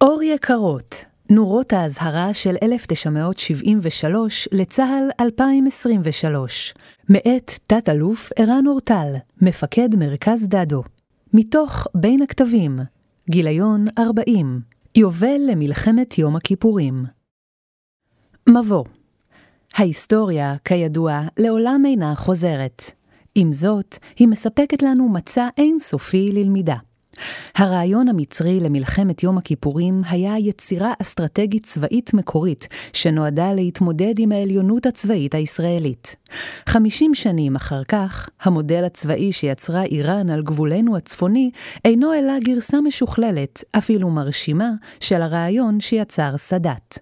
אור יקרות, נורות האזהרה של 1973 לצה"ל 2023, מאת תת-אלוף ערן אורטל, מפקד מרכז דדו. מתוך בין הכתבים, גיליון 40, יובל למלחמת יום הכיפורים. מבוא ההיסטוריה, כידוע, לעולם אינה חוזרת. עם זאת, היא מספקת לנו מצע אינסופי ללמידה. הרעיון המצרי למלחמת יום הכיפורים היה יצירה אסטרטגית צבאית מקורית, שנועדה להתמודד עם העליונות הצבאית הישראלית. חמישים שנים אחר כך, המודל הצבאי שיצרה איראן על גבולנו הצפוני, אינו אלא גרסה משוכללת, אפילו מרשימה, של הרעיון שיצר סאדאת.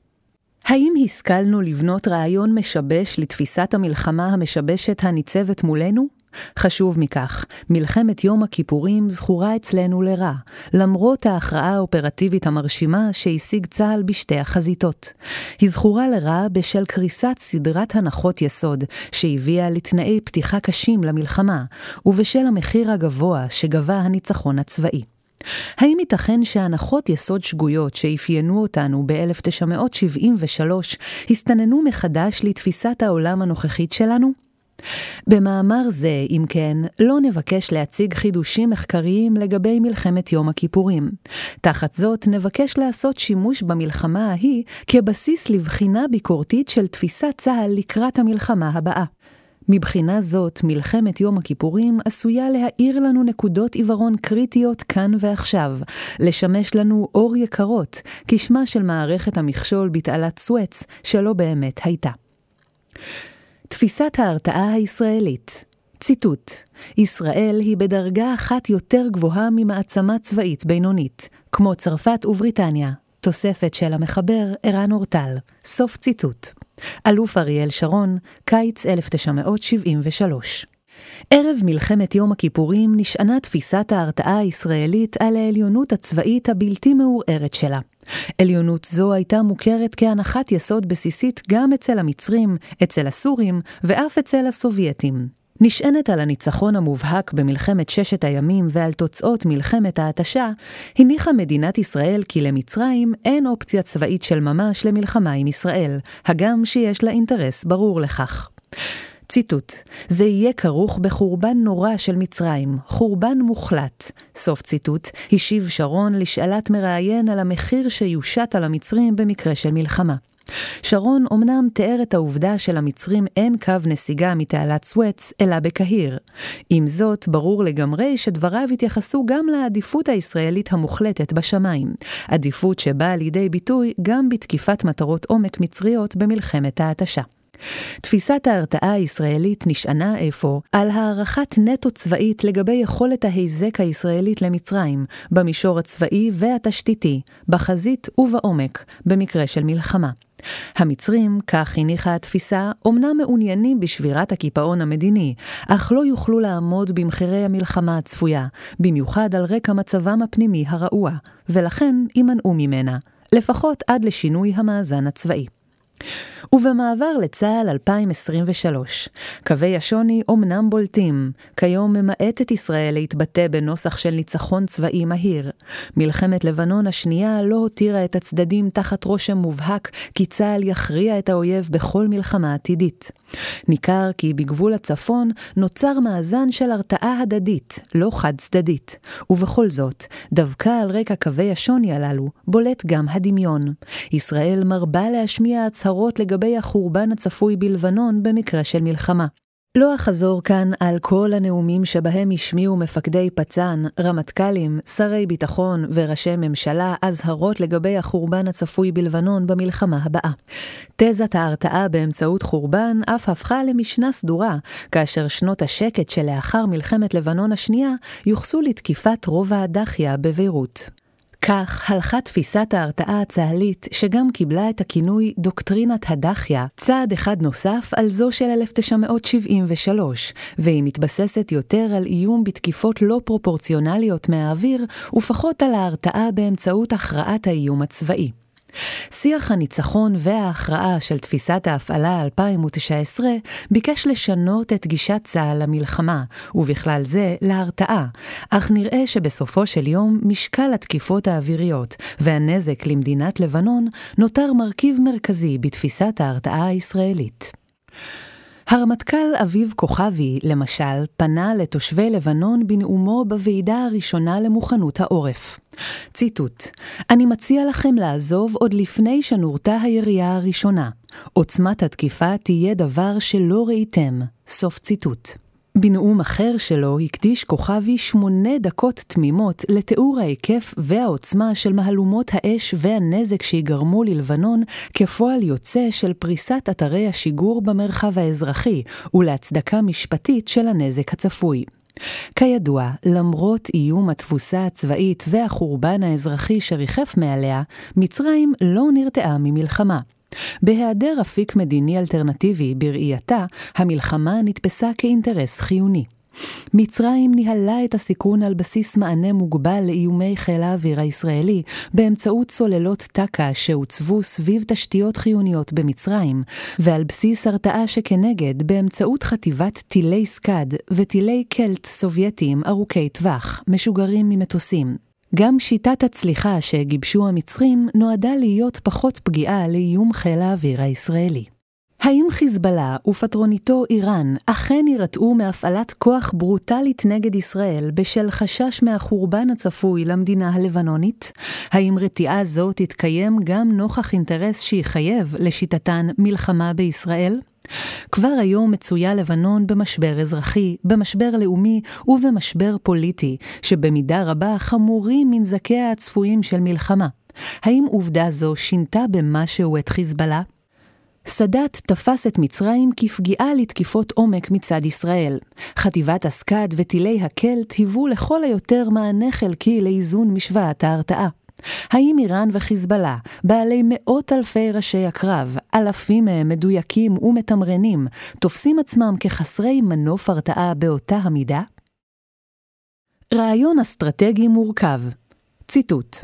האם השכלנו לבנות רעיון משבש לתפיסת המלחמה המשבשת הניצבת מולנו? חשוב מכך, מלחמת יום הכיפורים זכורה אצלנו לרע, למרות ההכרעה האופרטיבית המרשימה שהשיג צה"ל בשתי החזיתות. היא זכורה לרע בשל קריסת סדרת הנחות יסוד, שהביאה לתנאי פתיחה קשים למלחמה, ובשל המחיר הגבוה שגבה הניצחון הצבאי. האם ייתכן שהנחות יסוד שגויות שאפיינו אותנו ב-1973 הסתננו מחדש לתפיסת העולם הנוכחית שלנו? במאמר זה, אם כן, לא נבקש להציג חידושים מחקריים לגבי מלחמת יום הכיפורים. תחת זאת, נבקש לעשות שימוש במלחמה ההיא כבסיס לבחינה ביקורתית של תפיסת צה"ל לקראת המלחמה הבאה. מבחינה זאת, מלחמת יום הכיפורים עשויה להאיר לנו נקודות עיוורון קריטיות כאן ועכשיו, לשמש לנו אור יקרות, כשמה של מערכת המכשול בתעלת סואץ, שלא באמת הייתה. תפיסת ההרתעה הישראלית ציטוט: ישראל היא בדרגה אחת יותר גבוהה ממעצמה צבאית בינונית, כמו צרפת ובריטניה. תוספת של המחבר ערן אורטל. סוף ציטוט. אלוף אריאל שרון, קיץ 1973. ערב מלחמת יום הכיפורים נשענה תפיסת ההרתעה הישראלית על העליונות הצבאית הבלתי מעורערת שלה. עליונות זו הייתה מוכרת כהנחת יסוד בסיסית גם אצל המצרים, אצל הסורים ואף אצל הסובייטים. נשענת על הניצחון המובהק במלחמת ששת הימים ועל תוצאות מלחמת ההתשה, הניחה מדינת ישראל כי למצרים אין אופציה צבאית של ממש למלחמה עם ישראל, הגם שיש לה אינטרס ברור לכך. ציטוט: זה יהיה כרוך בחורבן נורא של מצרים, חורבן מוחלט. סוף ציטוט, השיב שרון לשאלת מראיין על המחיר שיושת על המצרים במקרה של מלחמה. שרון אמנם תיאר את העובדה שלמצרים אין קו נסיגה מתעלת סואץ, אלא בקהיר. עם זאת, ברור לגמרי שדבריו התייחסו גם לעדיפות הישראלית המוחלטת בשמיים, עדיפות שבאה לידי ביטוי גם בתקיפת מטרות עומק מצריות במלחמת ההתשה. תפיסת ההרתעה הישראלית נשענה אפוא על הערכת נטו צבאית לגבי יכולת ההיזק הישראלית למצרים, במישור הצבאי והתשתיתי, בחזית ובעומק, במקרה של מלחמה. המצרים, כך הניחה התפיסה, אומנם מעוניינים בשבירת הקיפאון המדיני, אך לא יוכלו לעמוד במחירי המלחמה הצפויה, במיוחד על רקע מצבם הפנימי הרעוע, ולכן יימנעו ממנה, לפחות עד לשינוי המאזן הצבאי. ובמעבר לצה"ל 2023, קווי השוני אומנם בולטים, כיום ממעטת ישראל להתבטא בנוסח של ניצחון צבאי מהיר. מלחמת לבנון השנייה לא הותירה את הצדדים תחת רושם מובהק כי צה"ל יכריע את האויב בכל מלחמה עתידית. ניכר כי בגבול הצפון נוצר מאזן של הרתעה הדדית, לא חד-צדדית. ובכל זאת, דווקא על רקע קווי השוני הללו, בולט גם הדמיון. ישראל מרבה להשמיע הצהרות לגבי החורבן הצפוי בלבנון במקרה של מלחמה. לא אחזור כאן על כל הנאומים שבהם השמיעו מפקדי פצ"ן, רמטכ"לים, שרי ביטחון וראשי ממשלה אזהרות לגבי החורבן הצפוי בלבנון במלחמה הבאה. תזת ההרתעה באמצעות חורבן אף הפכה למשנה סדורה, כאשר שנות השקט שלאחר מלחמת לבנון השנייה יוחסו לתקיפת רובע הדחיה בביירות. כך הלכה תפיסת ההרתעה הצה"לית, שגם קיבלה את הכינוי דוקטרינת הדחיה, צעד אחד נוסף על זו של 1973, והיא מתבססת יותר על איום בתקיפות לא פרופורציונליות מהאוויר, ופחות על ההרתעה באמצעות הכרעת האיום הצבאי. שיח הניצחון וההכרעה של תפיסת ההפעלה 2019 ביקש לשנות את גישת צה"ל למלחמה, ובכלל זה להרתעה, אך נראה שבסופו של יום משקל התקיפות האוויריות והנזק למדינת לבנון נותר מרכיב מרכזי בתפיסת ההרתעה הישראלית. הרמטכ"ל אביב כוכבי, למשל, פנה לתושבי לבנון בנאומו בוועידה הראשונה למוכנות העורף. ציטוט: אני מציע לכם לעזוב עוד לפני שנורתה הירייה הראשונה. עוצמת התקיפה תהיה דבר שלא ראיתם. סוף ציטוט. בנאום אחר שלו הקדיש כוכבי שמונה דקות תמימות לתיאור ההיקף והעוצמה של מהלומות האש והנזק שיגרמו ללבנון כפועל יוצא של פריסת אתרי השיגור במרחב האזרחי ולהצדקה משפטית של הנזק הצפוי. כידוע, למרות איום התבוסה הצבאית והחורבן האזרחי שריחף מעליה, מצרים לא נרתעה ממלחמה. בהיעדר אפיק מדיני אלטרנטיבי בראייתה, המלחמה נתפסה כאינטרס חיוני. מצרים ניהלה את הסיכון על בסיס מענה מוגבל לאיומי חיל האוויר הישראלי באמצעות סוללות טק"א שהוצבו סביב תשתיות חיוניות במצרים, ועל בסיס הרתעה שכנגד באמצעות חטיבת טילי סקאד וטילי קלט סובייטיים ארוכי טווח, משוגרים ממטוסים. גם שיטת הצליחה שגיבשו המצרים נועדה להיות פחות פגיעה לאיום חיל האוויר הישראלי. האם חיזבאללה ופטרוניתו איראן אכן יירתעו מהפעלת כוח ברוטלית נגד ישראל בשל חשש מהחורבן הצפוי למדינה הלבנונית? האם רתיעה זו תתקיים גם נוכח אינטרס שיחייב, לשיטתן, מלחמה בישראל? כבר היום מצויה לבנון במשבר אזרחי, במשבר לאומי ובמשבר פוליטי, שבמידה רבה חמורים מנזקיה הצפויים של מלחמה. האם עובדה זו שינתה במשהו את חיזבאללה? סאדאת תפס את מצרים כפגיעה לתקיפות עומק מצד ישראל. חטיבת הסקאד וטילי הקלט היוו לכל היותר מענה חלקי לאיזון משוואת ההרתעה. האם איראן וחיזבאללה, בעלי מאות אלפי ראשי הקרב, אלפים מהם מדויקים ומתמרנים, תופסים עצמם כחסרי מנוף הרתעה באותה המידה? רעיון אסטרטגי מורכב. ציטוט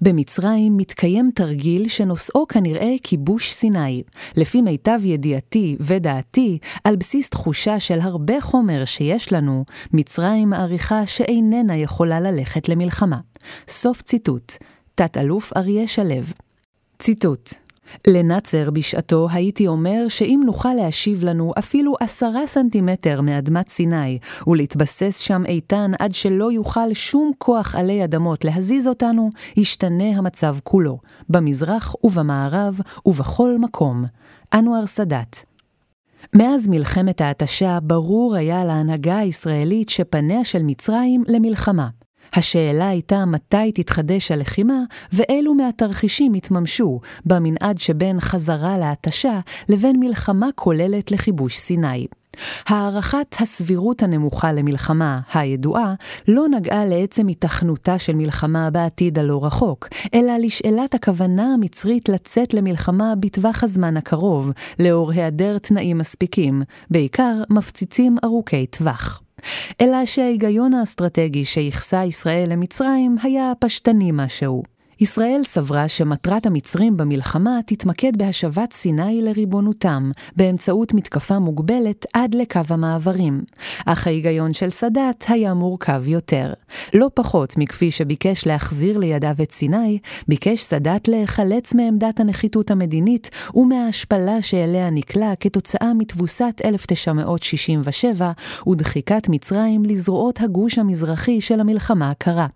במצרים מתקיים תרגיל שנושאו כנראה כיבוש סיני. לפי מיטב ידיעתי ודעתי, על בסיס תחושה של הרבה חומר שיש לנו, מצרים מעריכה שאיננה יכולה ללכת למלחמה. סוף ציטוט. תת-אלוף אריה שלו. ציטוט לנאצר בשעתו הייתי אומר שאם נוכל להשיב לנו אפילו עשרה סנטימטר מאדמת סיני, ולהתבסס שם איתן עד שלא יוכל שום כוח עלי אדמות להזיז אותנו, ישתנה המצב כולו, במזרח ובמערב ובכל מקום. אנואר סאדאת. מאז מלחמת ההתשה ברור היה להנהגה הישראלית שפניה של מצרים למלחמה. השאלה הייתה מתי תתחדש הלחימה ואילו מהתרחישים יתממשו במנעד שבין חזרה להתשה לבין מלחמה כוללת לכיבוש סיני. הערכת הסבירות הנמוכה למלחמה, הידועה, לא נגעה לעצם היתכנותה של מלחמה בעתיד הלא רחוק, אלא לשאלת הכוונה המצרית לצאת למלחמה בטווח הזמן הקרוב, לאור היעדר תנאים מספיקים, בעיקר מפציצים ארוכי טווח. אלא שההיגיון האסטרטגי שייחסה ישראל למצרים היה פשטני משהו. ישראל סברה שמטרת המצרים במלחמה תתמקד בהשבת סיני לריבונותם, באמצעות מתקפה מוגבלת עד לקו המעברים. אך ההיגיון של סאדאת היה מורכב יותר. לא פחות מכפי שביקש להחזיר לידיו את סיני, ביקש סאדאת להיחלץ מעמדת הנחיתות המדינית ומההשפלה שאליה נקלע כתוצאה מתבוסת 1967 ודחיקת מצרים לזרועות הגוש המזרחי של המלחמה הקרה.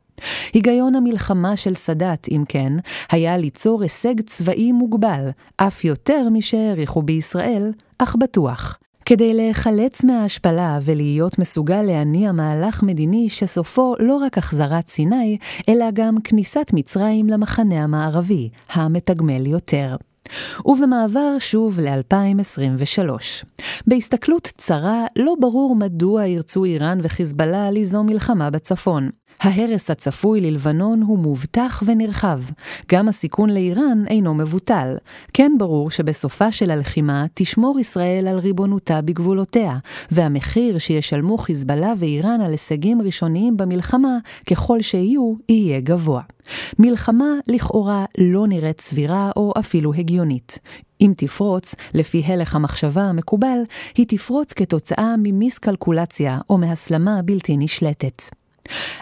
היגיון המלחמה של סאדאת, אם כן, היה ליצור הישג צבאי מוגבל, אף יותר משהעריכו בישראל, אך בטוח. כדי להיחלץ מההשפלה ולהיות מסוגל להניע מהלך מדיני שסופו לא רק החזרת סיני, אלא גם כניסת מצרים למחנה המערבי, המתגמל יותר. ובמעבר שוב ל-2023. בהסתכלות צרה, לא ברור מדוע ירצו איראן וחיזבאללה ליזום מלחמה בצפון. ההרס הצפוי ללבנון הוא מובטח ונרחב. גם הסיכון לאיראן אינו מבוטל. כן ברור שבסופה של הלחימה תשמור ישראל על ריבונותה בגבולותיה, והמחיר שישלמו חיזבאללה ואיראן על הישגים ראשוניים במלחמה, ככל שיהיו, יהיה גבוה. מלחמה לכאורה לא נראית סבירה או אפילו הגיונית. אם תפרוץ, לפי הלך המחשבה המקובל, היא תפרוץ כתוצאה ממיסקלקולציה או מהסלמה בלתי נשלטת.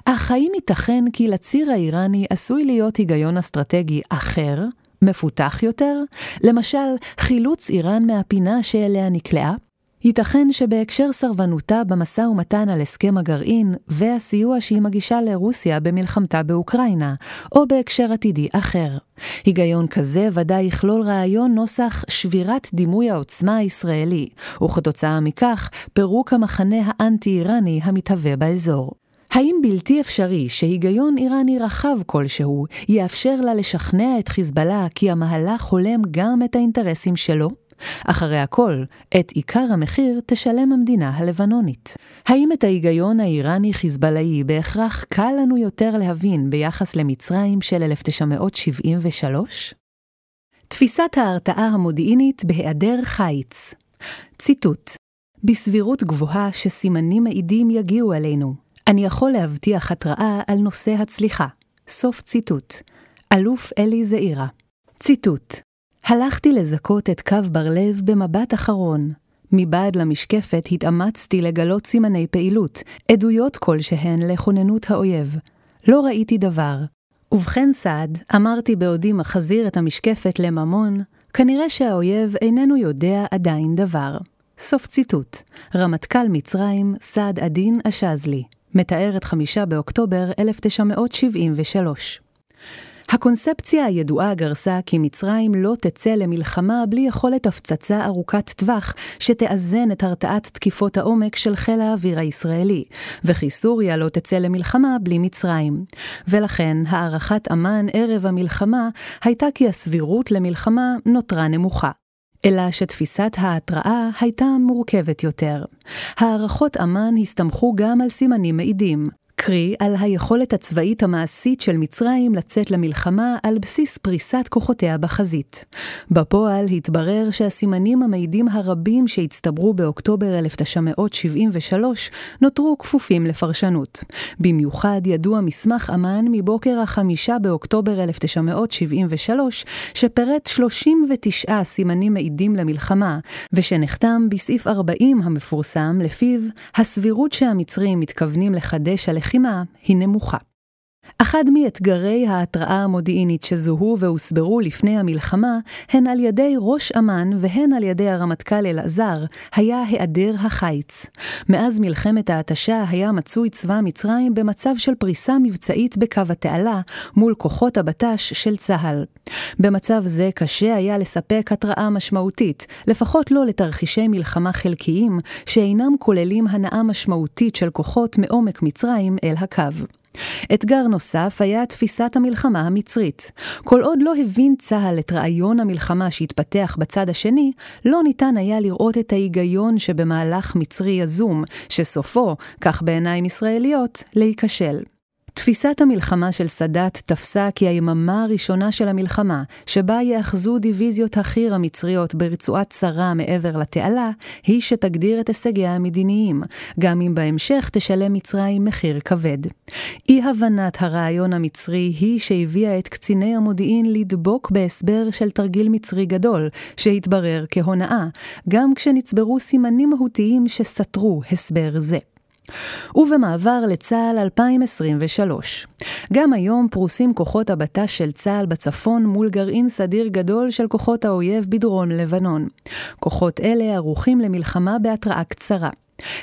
אך האם ייתכן כי לציר האיראני עשוי להיות היגיון אסטרטגי אחר, מפותח יותר? למשל, חילוץ איראן מהפינה שאליה נקלעה? ייתכן שבהקשר סרבנותה במשא ומתן על הסכם הגרעין והסיוע שהיא מגישה לרוסיה במלחמתה באוקראינה, או בהקשר עתידי אחר. היגיון כזה ודאי יכלול רעיון נוסח שבירת דימוי העוצמה הישראלי, וכתוצאה מכך פירוק המחנה האנטי-איראני המתהווה באזור. האם בלתי אפשרי שהיגיון איראני רחב כלשהו יאפשר לה לשכנע את חיזבאללה כי המהלך הולם גם את האינטרסים שלו? אחרי הכל, את עיקר המחיר תשלם המדינה הלבנונית. האם את ההיגיון האיראני-חיזבאללאי בהכרח קל לנו יותר להבין ביחס למצרים של 1973? תפיסת ההרתעה המודיעינית בהיעדר חיץ ציטוט בסבירות גבוהה שסימנים מעידים יגיעו אלינו. אני יכול להבטיח התראה על נושא הצליחה. סוף ציטוט. אלוף אלי זעירה. ציטוט הלכתי לזכות את קו בר-לב במבט אחרון. מבעד למשקפת התאמצתי לגלות סימני פעילות, עדויות כלשהן לכוננות האויב. לא ראיתי דבר. ובכן סעד, אמרתי בעודי מחזיר את המשקפת לממון, כנראה שהאויב איננו יודע עדיין דבר. סוף ציטוט. רמטכ"ל מצרים, סעד עדין אשזלי. מתאר את חמישה באוקטובר 1973. הקונספציה הידועה גרסה כי מצרים לא תצא למלחמה בלי יכולת הפצצה ארוכת טווח שתאזן את הרתעת תקיפות העומק של חיל האוויר הישראלי, וכי סוריה לא תצא למלחמה בלי מצרים. ולכן הערכת אמ"ן ערב המלחמה הייתה כי הסבירות למלחמה נותרה נמוכה. אלא שתפיסת ההתראה הייתה מורכבת יותר. הערכות אמ"ן הסתמכו גם על סימנים מעידים, קרי על היכולת הצבאית המעשית של מצרים לצאת למלחמה על בסיס פריסת כוחותיה בחזית. בפועל התברר שהסימנים המעידים הרבים שהצטברו באוקטובר 1973 נותרו כפופים לפרשנות. במיוחד ידוע מסמך אמ"ן מבוקר החמישה באוקטובר 1973, שפירט 39 סימנים מעידים למלחמה, ושנחתם בסעיף 40 המפורסם, לפיו הסבירות שהמצרים מתכוונים לחדש הלחימה הלחימה היא נמוכה. אחד מאתגרי ההתראה המודיעינית שזוהו והוסברו לפני המלחמה, הן על ידי ראש אמ"ן והן על ידי הרמטכ"ל אלעזר, היה היעדר החיץ. מאז מלחמת ההתשה היה מצוי צבא מצרים במצב של פריסה מבצעית בקו התעלה מול כוחות הבט"ש של צה"ל. במצב זה קשה היה לספק התראה משמעותית, לפחות לא לתרחישי מלחמה חלקיים, שאינם כוללים הנאה משמעותית של כוחות מעומק מצרים אל הקו. אתגר נוסף היה תפיסת המלחמה המצרית. כל עוד לא הבין צה"ל את רעיון המלחמה שהתפתח בצד השני, לא ניתן היה לראות את ההיגיון שבמהלך מצרי יזום, שסופו, כך בעיניים ישראליות, להיכשל. תפיסת המלחמה של סאדאת תפסה כי היממה הראשונה של המלחמה, שבה יאחזו דיוויזיות החי"ר המצריות ברצועת צרה מעבר לתעלה, היא שתגדיר את הישגיה המדיניים, גם אם בהמשך תשלם מצרים מחיר כבד. אי-הבנת הרעיון המצרי היא שהביאה את קציני המודיעין לדבוק בהסבר של תרגיל מצרי גדול, שהתברר כהונאה, גם כשנצברו סימנים מהותיים שסתרו הסבר זה. ובמעבר לצה"ל 2023. גם היום פרוסים כוחות הבט"ש של צה"ל בצפון מול גרעין סדיר גדול של כוחות האויב בדרום לבנון. כוחות אלה ערוכים למלחמה בהתראה קצרה.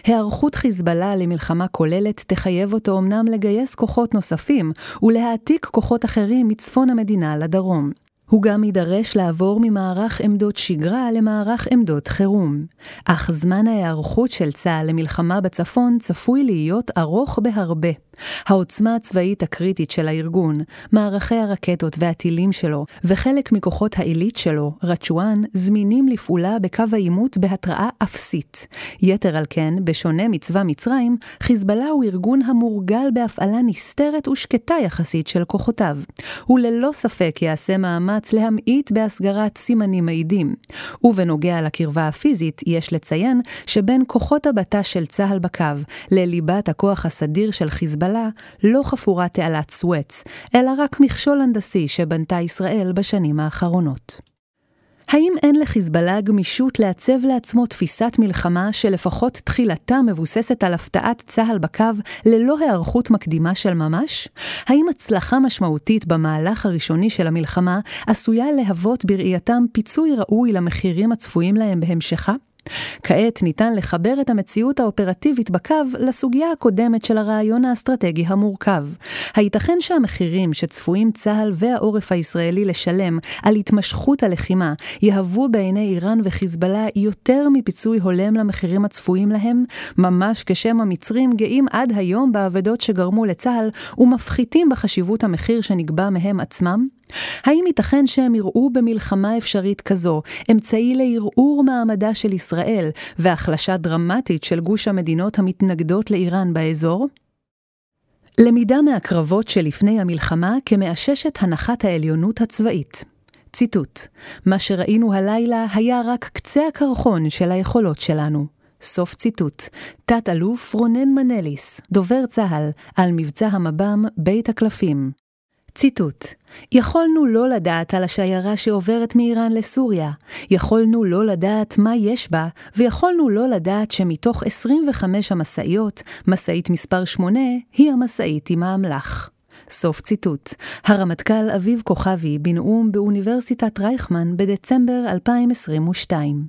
היערכות חיזבאללה למלחמה כוללת תחייב אותו אמנם לגייס כוחות נוספים ולהעתיק כוחות אחרים מצפון המדינה לדרום. הוא גם יידרש לעבור ממערך עמדות שגרה למערך עמדות חירום. אך זמן ההיערכות של צה"ל למלחמה בצפון צפוי להיות ארוך בהרבה. העוצמה הצבאית הקריטית של הארגון, מערכי הרקטות והטילים שלו, וחלק מכוחות העילית שלו, רצ'ואן, זמינים לפעולה בקו העימות בהתראה אפסית. יתר על כן, בשונה מצבא מצרים, חיזבאללה הוא ארגון המורגל בהפעלה נסתרת ושקטה יחסית של כוחותיו. הוא ללא ספק יעשה מאמץ להמעיט בהסגרת סימנים מעידים. ובנוגע לקרבה הפיזית, יש לציין שבין כוחות הבט"ש של צה"ל בקו לליבת הכוח הסדיר של חיזבאללה לא חפורה תעלת סואץ, אלא רק מכשול הנדסי שבנתה ישראל בשנים האחרונות. האם אין לחיזבאללה גמישות לעצב לעצמו תפיסת מלחמה שלפחות תחילתה מבוססת על הפתעת צה"ל בקו ללא היערכות מקדימה של ממש? האם הצלחה משמעותית במהלך הראשוני של המלחמה עשויה להוות בראייתם פיצוי ראוי למחירים הצפויים להם בהמשכה? כעת ניתן לחבר את המציאות האופרטיבית בקו לסוגיה הקודמת של הרעיון האסטרטגי המורכב. הייתכן שהמחירים שצפויים צה"ל והעורף הישראלי לשלם על התמשכות הלחימה יהוו בעיני איראן וחיזבאללה יותר מפיצוי הולם למחירים הצפויים להם, ממש כשם המצרים גאים עד היום באבדות שגרמו לצה"ל ומפחיתים בחשיבות המחיר שנקבע מהם עצמם? האם ייתכן שהם יראו במלחמה אפשרית כזו אמצעי לערעור מעמדה של ישראל והחלשה דרמטית של גוש המדינות המתנגדות לאיראן באזור? למידה מהקרבות שלפני המלחמה כמאששת הנחת העליונות הצבאית. ציטוט: מה שראינו הלילה היה רק קצה הקרחון של היכולות שלנו. סוף ציטוט. תת-אלוף רונן מנליס, דובר צה"ל, על מבצע המב"ם בית הקלפים. ציטוט: יכולנו לא לדעת על השיירה שעוברת מאיראן לסוריה, יכולנו לא לדעת מה יש בה, ויכולנו לא לדעת שמתוך 25 המשאיות, משאית מספר 8 היא המשאית עם האמל"ח. סוף ציטוט. הרמטכ"ל אביב כוכבי בנאום באוניברסיטת רייכמן בדצמבר 2022.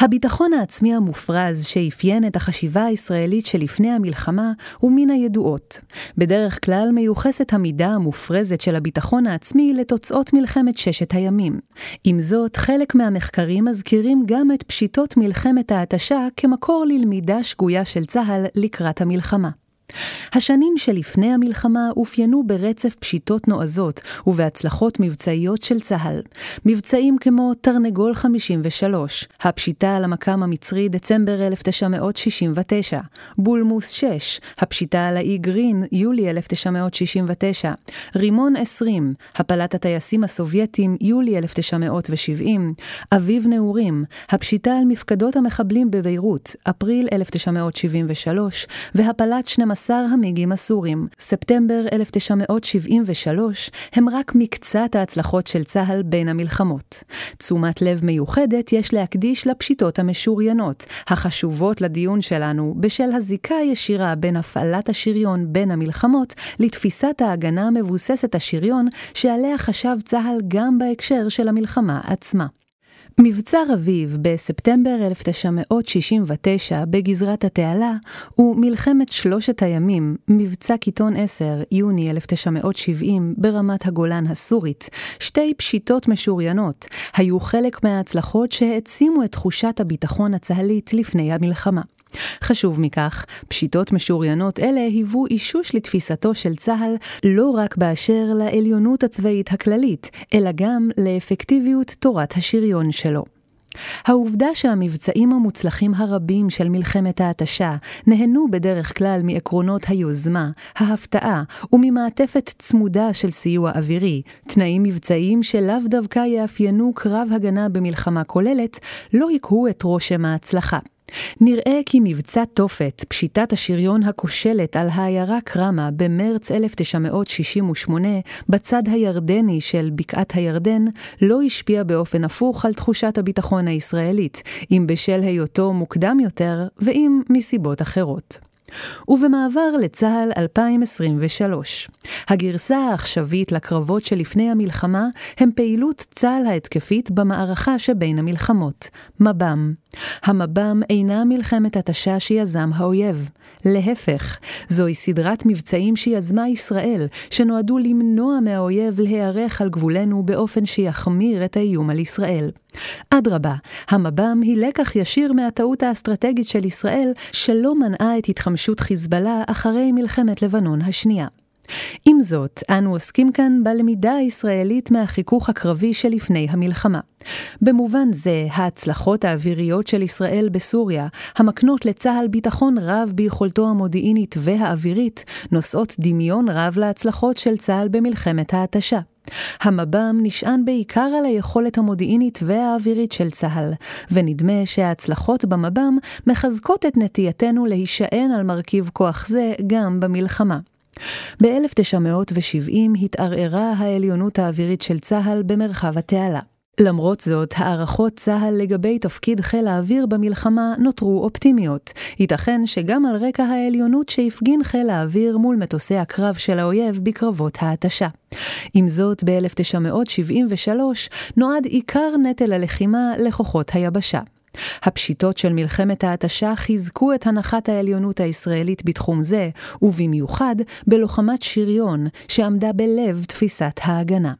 הביטחון העצמי המופרז שאפיין את החשיבה הישראלית שלפני המלחמה הוא מן הידועות. בדרך כלל מיוחסת המידה המופרזת של הביטחון העצמי לתוצאות מלחמת ששת הימים. עם זאת, חלק מהמחקרים מזכירים גם את פשיטות מלחמת ההתשה כמקור ללמידה שגויה של צה"ל לקראת המלחמה. השנים שלפני המלחמה אופיינו ברצף פשיטות נועזות ובהצלחות מבצעיות של צה"ל. מבצעים כמו תרנגול 53, הפשיטה על המקם המצרי דצמבר 1969, בולמוס 6, הפשיטה על האי גרין יולי 1969, רימון 20, הפלת הטייסים הסובייטים יולי 1970, אביב נעורים, הפשיטה על מפקדות המחבלים בביירות, אפריל 1973, והפלת 12 12 המיגים הסורים, ספטמבר 1973, הם רק מקצת ההצלחות של צה"ל בין המלחמות. תשומת לב מיוחדת יש להקדיש לפשיטות המשוריינות, החשובות לדיון שלנו, בשל הזיקה הישירה בין הפעלת השריון בין המלחמות לתפיסת ההגנה המבוססת השריון, שעליה חשב צה"ל גם בהקשר של המלחמה עצמה. מבצע רביב בספטמבר 1969 בגזרת התעלה הוא מלחמת שלושת הימים, מבצע קיטון 10, יוני 1970 ברמת הגולן הסורית, שתי פשיטות משוריינות, היו חלק מההצלחות שהעצימו את תחושת הביטחון הצה"לית לפני המלחמה. חשוב מכך, פשיטות משוריינות אלה היוו אישוש לתפיסתו של צה"ל לא רק באשר לעליונות הצבאית הכללית, אלא גם לאפקטיביות תורת השריון שלו. העובדה שהמבצעים המוצלחים הרבים של מלחמת ההתשה נהנו בדרך כלל מעקרונות היוזמה, ההפתעה וממעטפת צמודה של סיוע אווירי, תנאים מבצעיים שלאו דווקא יאפיינו קרב הגנה במלחמה כוללת, לא יקהו את רושם ההצלחה. נראה כי מבצע תופת, פשיטת השריון הכושלת על העיירה קרמה במרץ 1968 בצד הירדני של בקעת הירדן, לא השפיע באופן הפוך על תחושת הביטחון הישראלית, אם בשל היותו מוקדם יותר ואם מסיבות אחרות. ובמעבר לצה"ל 2023. הגרסה העכשווית לקרבות שלפני המלחמה הם פעילות צה"ל ההתקפית במערכה שבין המלחמות, מב"ם. המב"ם אינה מלחמת התשה שיזם האויב. להפך, זוהי סדרת מבצעים שיזמה ישראל, שנועדו למנוע מהאויב להיערך על גבולנו באופן שיחמיר את האיום על ישראל. אדרבה, המב"ם היא לקח ישיר מהטעות האסטרטגית של ישראל שלא מנעה את התחמשות חיזבאללה אחרי מלחמת לבנון השנייה. עם זאת, אנו עוסקים כאן בלמידה הישראלית מהחיכוך הקרבי שלפני המלחמה. במובן זה, ההצלחות האוויריות של ישראל בסוריה, המקנות לצה"ל ביטחון רב ביכולתו המודיעינית והאווירית, נושאות דמיון רב להצלחות של צה"ל במלחמת ההתשה. המב"ם נשען בעיקר על היכולת המודיעינית והאווירית של צה"ל, ונדמה שההצלחות במב"ם מחזקות את נטייתנו להישען על מרכיב כוח זה גם במלחמה. ב-1970 התערערה העליונות האווירית של צה"ל במרחב התעלה. למרות זאת, הערכות צה"ל לגבי תפקיד חיל האוויר במלחמה נותרו אופטימיות. ייתכן שגם על רקע העליונות שהפגין חיל האוויר מול מטוסי הקרב של האויב בקרבות ההתשה. עם זאת, ב-1973 נועד עיקר נטל הלחימה לכוחות היבשה. הפשיטות של מלחמת ההתשה חיזקו את הנחת העליונות הישראלית בתחום זה, ובמיוחד בלוחמת שריון, שעמדה בלב תפיסת ההגנה.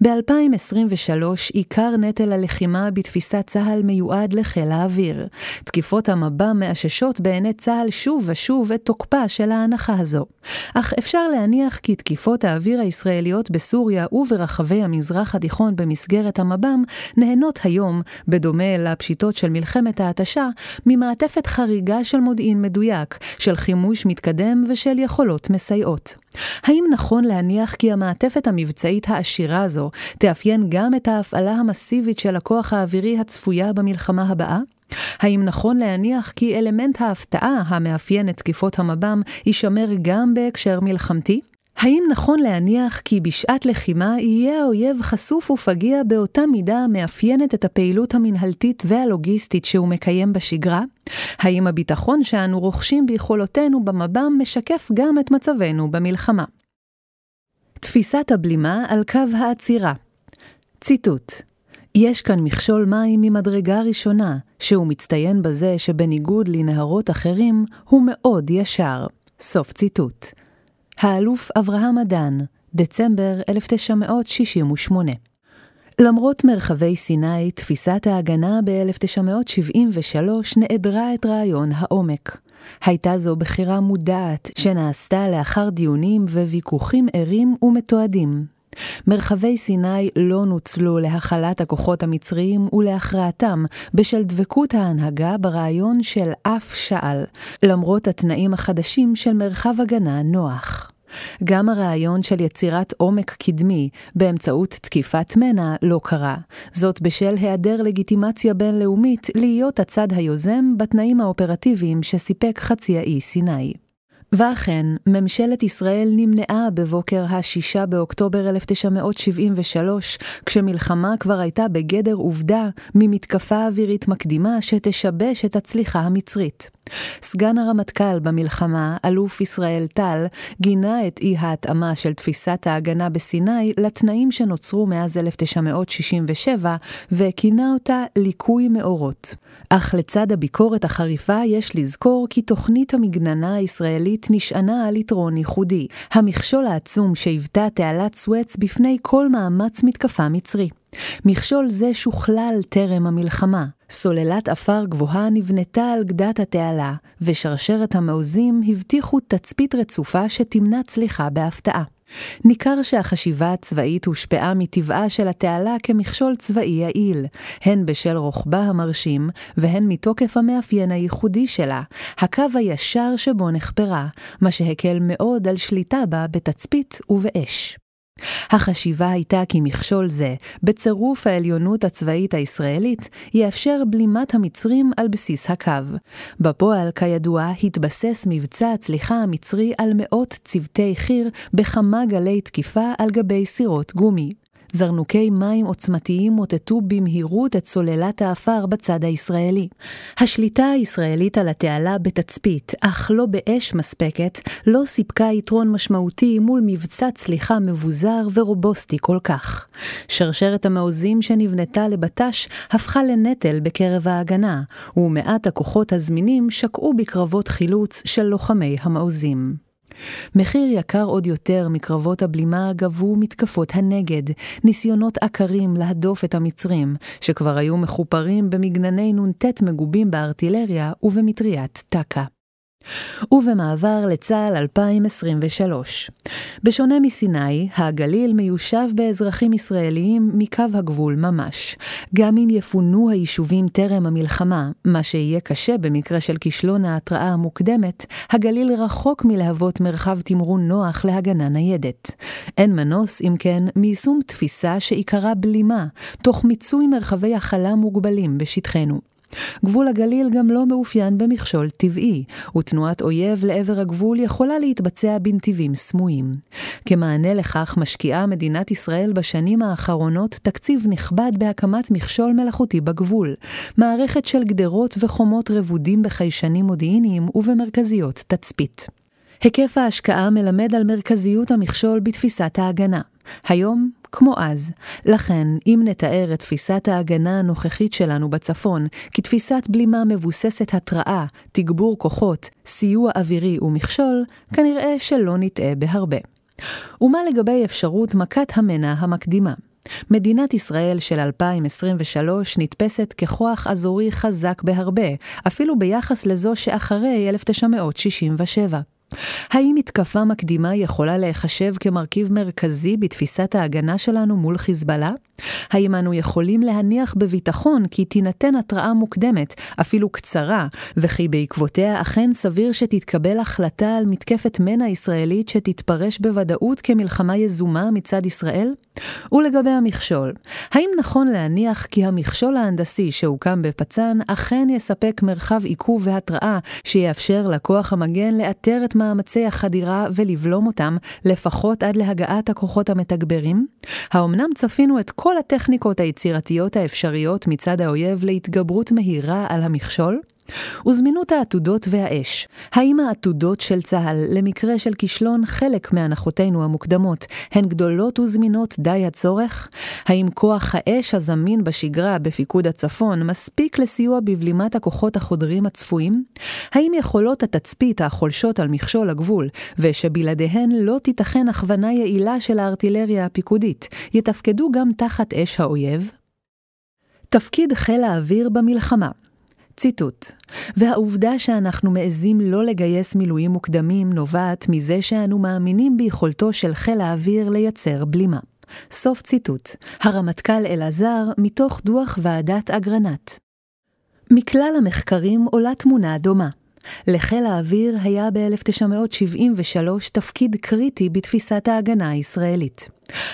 ב-2023 עיקר נטל הלחימה בתפיסת צה"ל מיועד לחיל האוויר. תקיפות המב"ם מאששות בעיני צה"ל שוב ושוב את תוקפה של ההנחה הזו. אך אפשר להניח כי תקיפות האוויר הישראליות בסוריה וברחבי המזרח התיכון במסגרת המב"ם נהנות היום, בדומה לפשיטות של מלחמת ההתשה, ממעטפת חריגה של מודיעין מדויק, של חימוש מתקדם ושל יכולות מסייעות. האם נכון להניח כי המעטפת המבצעית העשירה הזו תאפיין גם את ההפעלה המסיבית של הכוח האווירי הצפויה במלחמה הבאה? האם נכון להניח כי אלמנט ההפתעה המאפיין את תקיפות המב"ם יישמר גם בהקשר מלחמתי? האם נכון להניח כי בשעת לחימה יהיה האויב חשוף ופגיע באותה מידה המאפיינת את הפעילות המנהלתית והלוגיסטית שהוא מקיים בשגרה? האם הביטחון שאנו רוכשים ביכולותינו במב"ם משקף גם את מצבנו במלחמה? תפיסת הבלימה על קו העצירה ציטוט יש כאן מכשול מים ממדרגה ראשונה, שהוא מצטיין בזה שבניגוד לנהרות אחרים, הוא מאוד ישר. סוף ציטוט. האלוף אברהם אדן, דצמבר 1968. למרות מרחבי סיני, תפיסת ההגנה ב-1973 נעדרה את רעיון העומק. הייתה זו בחירה מודעת שנעשתה לאחר דיונים וויכוחים ערים ומתועדים. מרחבי סיני לא נוצלו להכלת הכוחות המצריים ולהכרעתם בשל דבקות ההנהגה ברעיון של אף שעל, למרות התנאים החדשים של מרחב הגנה נוח. גם הרעיון של יצירת עומק קדמי באמצעות תקיפת מנע לא קרה, זאת בשל היעדר לגיטימציה בינלאומית להיות הצד היוזם בתנאים האופרטיביים שסיפק חצי האי סיני. ואכן, ממשלת ישראל נמנעה בבוקר ה-6 באוקטובר 1973, כשמלחמה כבר הייתה בגדר עובדה, ממתקפה אווירית מקדימה שתשבש את הצליחה המצרית. סגן הרמטכ"ל במלחמה, אלוף ישראל טל, גינה את אי ההתאמה של תפיסת ההגנה בסיני לתנאים שנוצרו מאז 1967, וכינה אותה ליקוי מאורות. אך לצד הביקורת החריפה יש לזכור כי תוכנית המגננה הישראלית נשענה על יתרון ייחודי, המכשול העצום שהיוותה תעלת סואץ בפני כל מאמץ מתקפה מצרי. מכשול זה שוכלל טרם המלחמה. סוללת עפר גבוהה נבנתה על גדת התעלה, ושרשרת המעוזים הבטיחו תצפית רצופה שתמנע צליחה בהפתעה. ניכר שהחשיבה הצבאית הושפעה מטבעה של התעלה כמכשול צבאי יעיל, הן בשל רוחבה המרשים, והן מתוקף המאפיין הייחודי שלה, הקו הישר שבו נחפרה, מה שהקל מאוד על שליטה בה בתצפית ובאש. החשיבה הייתה כי מכשול זה, בצירוף העליונות הצבאית הישראלית, יאפשר בלימת המצרים על בסיס הקו. בפועל, כידוע, התבסס מבצע הצליחה המצרי על מאות צוותי חי"ר בכמה גלי תקיפה על גבי סירות גומי. זרנוקי מים עוצמתיים מוטטו במהירות את סוללת האפר בצד הישראלי. השליטה הישראלית על התעלה בתצפית, אך לא באש מספקת, לא סיפקה יתרון משמעותי מול מבצע צליחה מבוזר ורובוסטי כל כך. שרשרת המעוזים שנבנתה לבט"ש הפכה לנטל בקרב ההגנה, ומעט הכוחות הזמינים שקעו בקרבות חילוץ של לוחמי המעוזים. מחיר יקר עוד יותר מקרבות הבלימה גבו מתקפות הנגד, ניסיונות עקרים להדוף את המצרים, שכבר היו מחופרים במגנני נ"ט מגובים בארטילריה ובמטריית טקה. ובמעבר לצה"ל 2023. בשונה מסיני, הגליל מיושב באזרחים ישראליים מקו הגבול ממש. גם אם יפונו היישובים טרם המלחמה, מה שיהיה קשה במקרה של כישלון ההתראה המוקדמת, הגליל רחוק מלהוות מרחב תמרון נוח להגנה ניידת. אין מנוס, אם כן, מיישום תפיסה שעיקרה בלימה, תוך מיצוי מרחבי הכלה מוגבלים בשטחנו. גבול הגליל גם לא מאופיין במכשול טבעי, ותנועת אויב לעבר הגבול יכולה להתבצע בנתיבים סמויים. כמענה לכך משקיעה מדינת ישראל בשנים האחרונות תקציב נכבד בהקמת מכשול מלאכותי בגבול, מערכת של גדרות וחומות רבודים בחיישנים מודיעיניים ובמרכזיות תצפית. היקף ההשקעה מלמד על מרכזיות המכשול בתפיסת ההגנה. היום, כמו אז. לכן, אם נתאר את תפיסת ההגנה הנוכחית שלנו בצפון כתפיסת בלימה מבוססת התראה, תגבור כוחות, סיוע אווירי ומכשול, כנראה שלא נטעה בהרבה. ומה לגבי אפשרות מכת המנע המקדימה? מדינת ישראל של 2023 נתפסת ככוח אזורי חזק בהרבה, אפילו ביחס לזו שאחרי 1967. האם מתקפה מקדימה יכולה להיחשב כמרכיב מרכזי בתפיסת ההגנה שלנו מול חיזבאללה? האם אנו יכולים להניח בביטחון כי תינתן התראה מוקדמת, אפילו קצרה, וכי בעקבותיה אכן סביר שתתקבל החלטה על מתקפת מנע ישראלית שתתפרש בוודאות כמלחמה יזומה מצד ישראל? ולגבי המכשול, האם נכון להניח כי המכשול ההנדסי שהוקם בפצ"ן אכן יספק מרחב עיכוב והתראה שיאפשר לכוח המגן לאתר את מאמצי החדירה ולבלום אותם, לפחות עד להגעת הכוחות המתגברים? האמנם צפינו את כל הטכניקות היצירתיות האפשריות מצד האויב להתגברות מהירה על המכשול? וזמינות העתודות והאש. האם העתודות של צה"ל, למקרה של כישלון חלק מהנחותינו המוקדמות, הן גדולות וזמינות די הצורך? האם כוח האש הזמין בשגרה בפיקוד הצפון מספיק לסיוע בבלימת הכוחות החודרים הצפויים? האם יכולות התצפית החולשות על מכשול הגבול, ושבלעדיהן לא תיתכן הכוונה יעילה של הארטילריה הפיקודית, יתפקדו גם תחת אש האויב? תפקיד חיל האוויר במלחמה ציטוט: והעובדה שאנחנו מעזים לא לגייס מילואים מוקדמים נובעת מזה שאנו מאמינים ביכולתו של חיל האוויר לייצר בלימה. סוף ציטוט. הרמטכ"ל אלעזר, מתוך דוח ועדת אגרנט. מכלל המחקרים עולה תמונה דומה. לחיל האוויר היה ב-1973 תפקיד קריטי בתפיסת ההגנה הישראלית.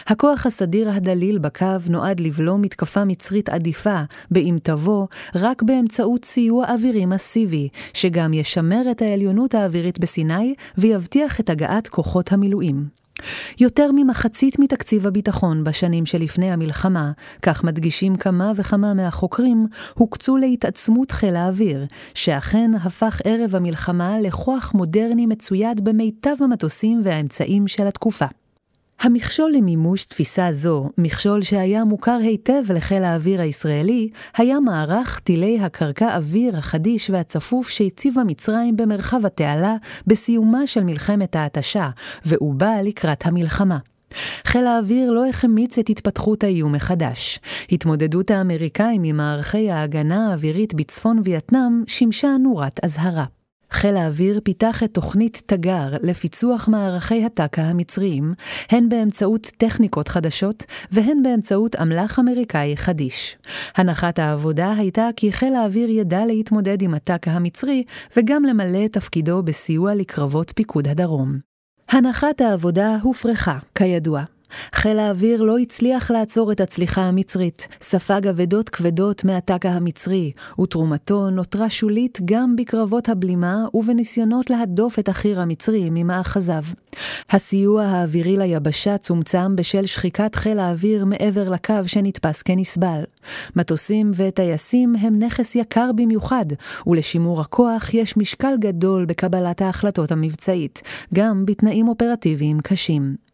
הכוח הסדיר הדליל בקו נועד לבלום מתקפה מצרית עדיפה, באם תבוא, רק באמצעות סיוע אווירי מסיבי, שגם ישמר את העליונות האווירית בסיני ויבטיח את הגעת כוחות המילואים. יותר ממחצית מתקציב הביטחון בשנים שלפני המלחמה, כך מדגישים כמה וכמה מהחוקרים, הוקצו להתעצמות חיל האוויר, שאכן הפך ערב המלחמה לכוח מודרני מצויד במיטב המטוסים והאמצעים של התקופה. המכשול למימוש תפיסה זו, מכשול שהיה מוכר היטב לחיל האוויר הישראלי, היה מערך טילי הקרקע אוויר החדיש והצפוף שהציבה מצרים במרחב התעלה בסיומה של מלחמת ההתשה, בא לקראת המלחמה. חיל האוויר לא החמיץ את התפתחות האיום מחדש. התמודדות האמריקאים עם מערכי ההגנה האווירית בצפון וייטנאם שימשה נורת אזהרה. חיל האוויר פיתח את תוכנית תגר לפיצוח מערכי הטק"א המצריים, הן באמצעות טכניקות חדשות והן באמצעות אמל"ח אמריקאי חדיש. הנחת העבודה הייתה כי חיל האוויר ידע להתמודד עם הטק"א המצרי וגם למלא את תפקידו בסיוע לקרבות פיקוד הדרום. הנחת העבודה הופרכה, כידוע. חיל האוויר לא הצליח לעצור את הצליחה המצרית, ספג אבדות כבדות מהטקה המצרי, ותרומתו נותרה שולית גם בקרבות הבלימה ובניסיונות להדוף את החי"ר המצרי ממאחזיו. הסיוע האווירי ליבשה צומצם בשל שחיקת חיל האוויר מעבר לקו שנתפס כנסבל. מטוסים וטייסים הם נכס יקר במיוחד, ולשימור הכוח יש משקל גדול בקבלת ההחלטות המבצעית, גם בתנאים אופרטיביים קשים.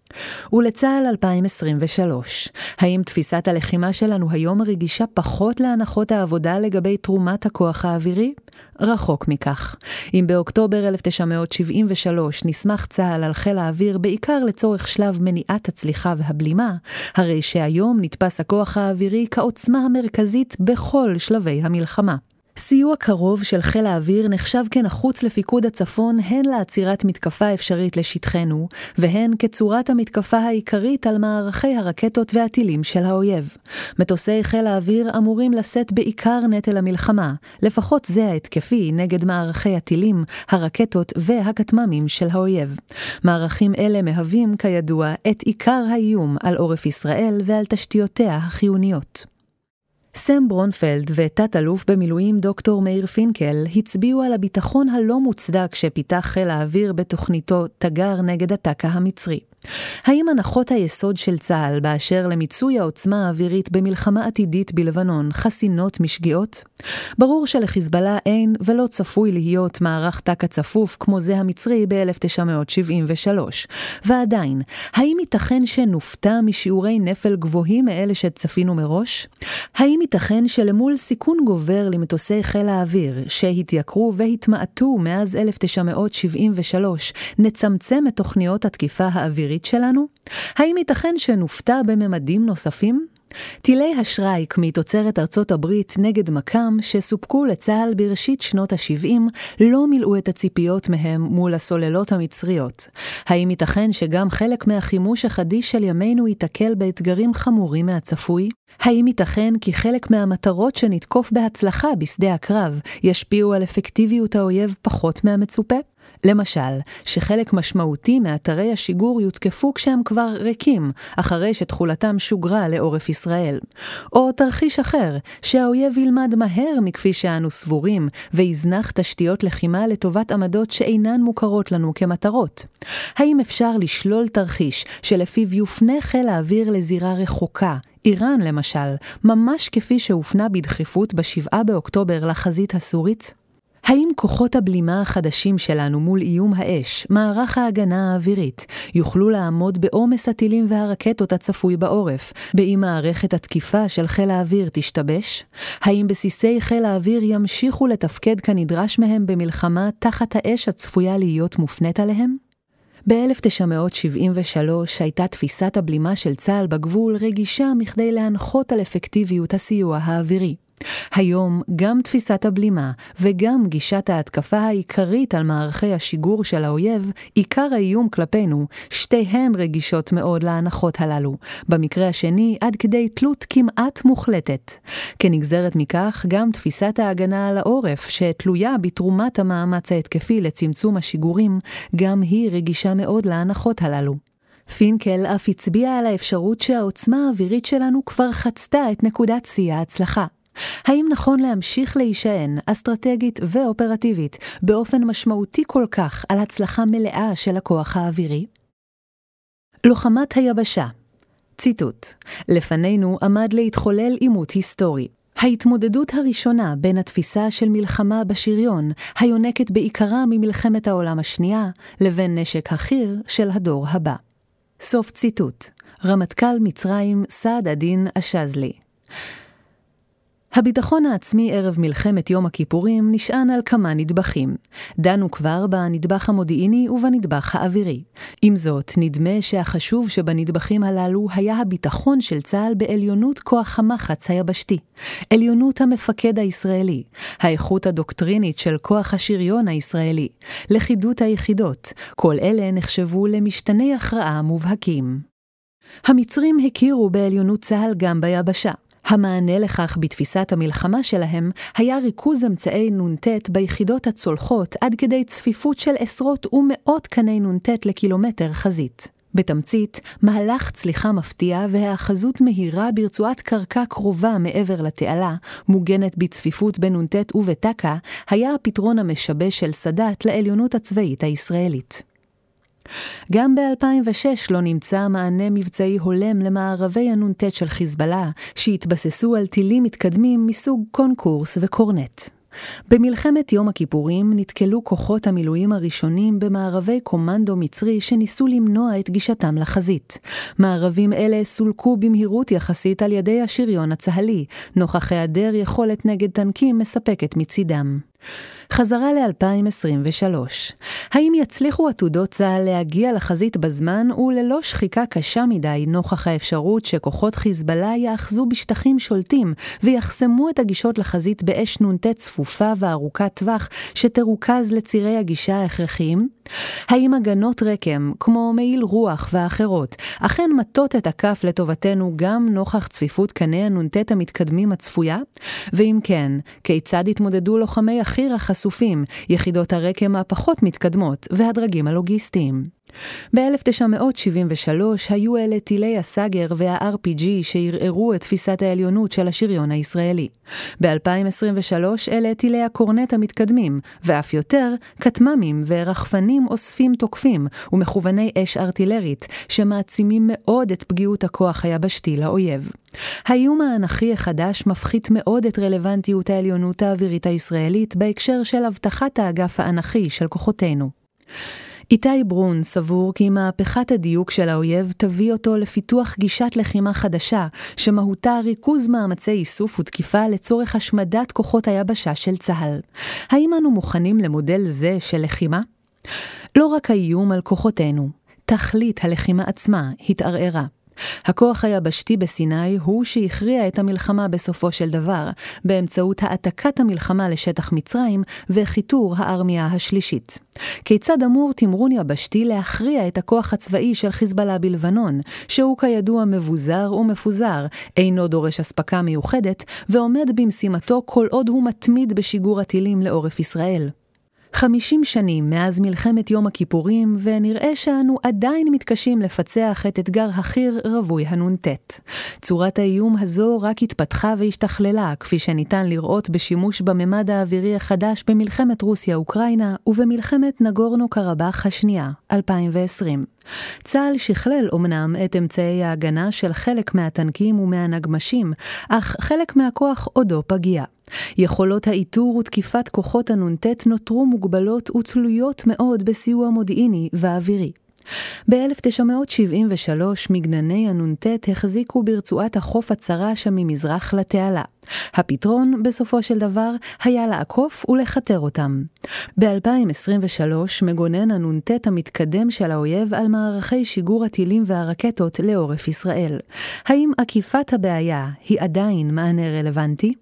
ולצה"ל 2023, האם תפיסת הלחימה שלנו היום רגישה פחות להנחות העבודה לגבי תרומת הכוח האווירי? רחוק מכך. אם באוקטובר 1973 נסמך צה"ל על חיל האוויר בעיקר לצורך שלב מניעת הצליחה והבלימה, הרי שהיום נתפס הכוח האווירי כעוצמה המרכזית בכל שלבי המלחמה. סיוע קרוב של חיל האוויר נחשב כנחוץ לפיקוד הצפון הן לעצירת מתקפה אפשרית לשטחנו, והן כצורת המתקפה העיקרית על מערכי הרקטות והטילים של האויב. מטוסי חיל האוויר אמורים לשאת בעיקר נטל המלחמה, לפחות זה ההתקפי נגד מערכי הטילים, הרקטות והכטמ"מים של האויב. מערכים אלה מהווים, כידוע, את עיקר האיום על עורף ישראל ועל תשתיותיה החיוניות. סם ברונפלד ותת-אלוף במילואים דוקטור מאיר פינקל הצביעו על הביטחון הלא מוצדק שפיתח חיל האוויר בתוכניתו תגר נגד הטקה המצרי. האם הנחות היסוד של צה"ל באשר למיצוי העוצמה האווירית במלחמה עתידית בלבנון חסינות משגיאות? ברור שלחיזבאללה אין ולא צפוי להיות מערך טק"א צפוף כמו זה המצרי ב-1973. ועדיין, האם ייתכן שנופתע משיעורי נפל גבוהים מאלה שצפינו מראש? האם ייתכן שלמול סיכון גובר למטוסי חיל האוויר, שהתייקרו והתמעטו מאז 1973, נצמצם את תוכניות התקיפה האווירית שלנו? האם ייתכן שנופתע בממדים נוספים? טילי השרייק מתוצרת ארצות הברית נגד מכ"ם שסופקו לצה"ל בראשית שנות ה-70 לא מילאו את הציפיות מהם מול הסוללות המצריות. האם ייתכן שגם חלק מהחימוש החדיש של ימינו ייתקל באתגרים חמורים מהצפוי? האם ייתכן כי חלק מהמטרות שנתקוף בהצלחה בשדה הקרב ישפיעו על אפקטיביות האויב פחות מהמצופה? למשל, שחלק משמעותי מאתרי השיגור יותקפו כשהם כבר ריקים, אחרי שתכולתם שוגרה לעורף ישראל. או תרחיש אחר, שהאויב ילמד מהר מכפי שאנו סבורים, ויזנח תשתיות לחימה לטובת עמדות שאינן מוכרות לנו כמטרות. האם אפשר לשלול תרחיש שלפיו יופנה חיל האוויר לזירה רחוקה, איראן למשל, ממש כפי שהופנה בדחיפות ב-7 באוקטובר לחזית הסורית? האם כוחות הבלימה החדשים שלנו מול איום האש, מערך ההגנה האווירית, יוכלו לעמוד בעומס הטילים והרקטות הצפוי בעורף, באם מערכת התקיפה של חיל האוויר תשתבש? האם בסיסי חיל האוויר ימשיכו לתפקד כנדרש מהם במלחמה תחת האש הצפויה להיות מופנית עליהם? ב-1973 הייתה תפיסת הבלימה של צה"ל בגבול רגישה מכדי להנחות על אפקטיביות הסיוע האווירי. היום גם תפיסת הבלימה וגם גישת ההתקפה העיקרית על מערכי השיגור של האויב, עיקר האיום כלפינו, שתיהן רגישות מאוד להנחות הללו, במקרה השני עד כדי תלות כמעט מוחלטת. כנגזרת מכך, גם תפיסת ההגנה על העורף, שתלויה בתרומת המאמץ ההתקפי לצמצום השיגורים, גם היא רגישה מאוד להנחות הללו. פינקל אף הצביע על האפשרות שהעוצמה האווירית שלנו כבר חצתה את נקודת שיא ההצלחה. האם נכון להמשיך להישען, אסטרטגית ואופרטיבית, באופן משמעותי כל כך על הצלחה מלאה של הכוח האווירי? לוחמת היבשה ציטוט: לפנינו עמד להתחולל עימות היסטורי. ההתמודדות הראשונה בין התפיסה של מלחמה בשריון, היונקת בעיקרה ממלחמת העולם השנייה, לבין נשק החי"ר של הדור הבא. סוף ציטוט. רמטכ"ל מצרים סעד א-דין א-שזלי הביטחון העצמי ערב מלחמת יום הכיפורים נשען על כמה נדבכים. דנו כבר בנדבך המודיעיני ובנדבך האווירי. עם זאת, נדמה שהחשוב שבנדבכים הללו היה הביטחון של צה"ל בעליונות כוח המחץ היבשתי, עליונות המפקד הישראלי, האיכות הדוקטרינית של כוח השריון הישראלי, לכידות היחידות, כל אלה נחשבו למשתני הכרעה מובהקים. המצרים הכירו בעליונות צה"ל גם ביבשה. המענה לכך בתפיסת המלחמה שלהם היה ריכוז אמצעי נ"ט ביחידות הצולחות עד כדי צפיפות של עשרות ומאות קני נ"ט לקילומטר חזית. בתמצית, מהלך צליחה מפתיע והאחזות מהירה ברצועת קרקע קרובה מעבר לתעלה, מוגנת בצפיפות בנ"ט ובתק"א, היה הפתרון המשבש של סאדאת לעליונות הצבאית הישראלית. גם ב-2006 לא נמצא מענה מבצעי הולם למערבי הנ"ט של חיזבאללה, שהתבססו על טילים מתקדמים מסוג קונקורס וקורנט. במלחמת יום הכיפורים נתקלו כוחות המילואים הראשונים במערבי קומנדו מצרי שניסו למנוע את גישתם לחזית. מערבים אלה סולקו במהירות יחסית על ידי השריון הצה"לי, נוכח היעדר יכולת נגד טנקים מספקת מצידם. חזרה ל-2023. האם יצליחו עתודות צה"ל להגיע לחזית בזמן וללא שחיקה קשה מדי נוכח האפשרות שכוחות חיזבאללה יאחזו בשטחים שולטים ויחסמו את הגישות לחזית באש נ"ט צפופה וארוכת טווח שתרוכז לצירי הגישה ההכרחיים? האם הגנות רקם, כמו מעיל רוח ואחרות, אכן מטות את הכף לטובתנו גם נוכח צפיפות קנה הנ"ט המתקדמים הצפויה? ואם כן, כיצד יתמודדו לוחמי החי"ר החשופים, יחידות הרקם הפחות מתקדמות והדרגים הלוגיסטיים? ב-1973 היו אלה טילי הסאגר וה-RPG שערערו את תפיסת העליונות של השריון הישראלי. ב-2023 אלה טילי הקורנט המתקדמים, ואף יותר, כטמ"מים ורחפנים אוספים תוקפים ומכווני אש ארטילרית, שמעצימים מאוד את פגיעות הכוח היבשתי לאויב. האיום האנכי החדש מפחית מאוד את רלוונטיות העליונות האווירית הישראלית בהקשר של הבטחת האגף האנכי של כוחותינו. איתי ברון סבור כי מהפכת הדיוק של האויב תביא אותו לפיתוח גישת לחימה חדשה, שמהותה ריכוז מאמצי איסוף ותקיפה לצורך השמדת כוחות היבשה של צה"ל. האם אנו מוכנים למודל זה של לחימה? לא רק האיום על כוחותינו, תכלית הלחימה עצמה התערערה. הכוח היבשתי בסיני הוא שהכריע את המלחמה בסופו של דבר, באמצעות העתקת המלחמה לשטח מצרים וחיתור הארמיה השלישית. כיצד אמור תמרון יבשתי להכריע את הכוח הצבאי של חיזבאללה בלבנון, שהוא כידוע מבוזר ומפוזר, אינו דורש אספקה מיוחדת, ועומד במשימתו כל עוד הוא מתמיד בשיגור הטילים לעורף ישראל? 50 שנים מאז מלחמת יום הכיפורים, ונראה שאנו עדיין מתקשים לפצח את אתגר החי"ר רווי הנ"ט. צורת האיום הזו רק התפתחה והשתכללה, כפי שניתן לראות בשימוש בממד האווירי החדש במלחמת רוסיה-אוקראינה ובמלחמת נגורנו קרבאח השנייה, 2020. צה"ל שכלל אמנם את אמצעי ההגנה של חלק מהטנקים ומהנגמשים, אך חלק מהכוח עודו פגיע. יכולות האיתור ותקיפת כוחות הנ"ט נותרו מוגבלות ותלויות מאוד בסיוע מודיעיני ואווירי. ב-1973 מגנני הנ"ט החזיקו ברצועת החוף הצרה שממזרח לתעלה. הפתרון, בסופו של דבר, היה לעקוף ולכתר אותם. ב-2023 מגונן הנ"ט המתקדם של האויב על מערכי שיגור הטילים והרקטות לעורף ישראל. האם עקיפת הבעיה היא עדיין מענה רלוונטי?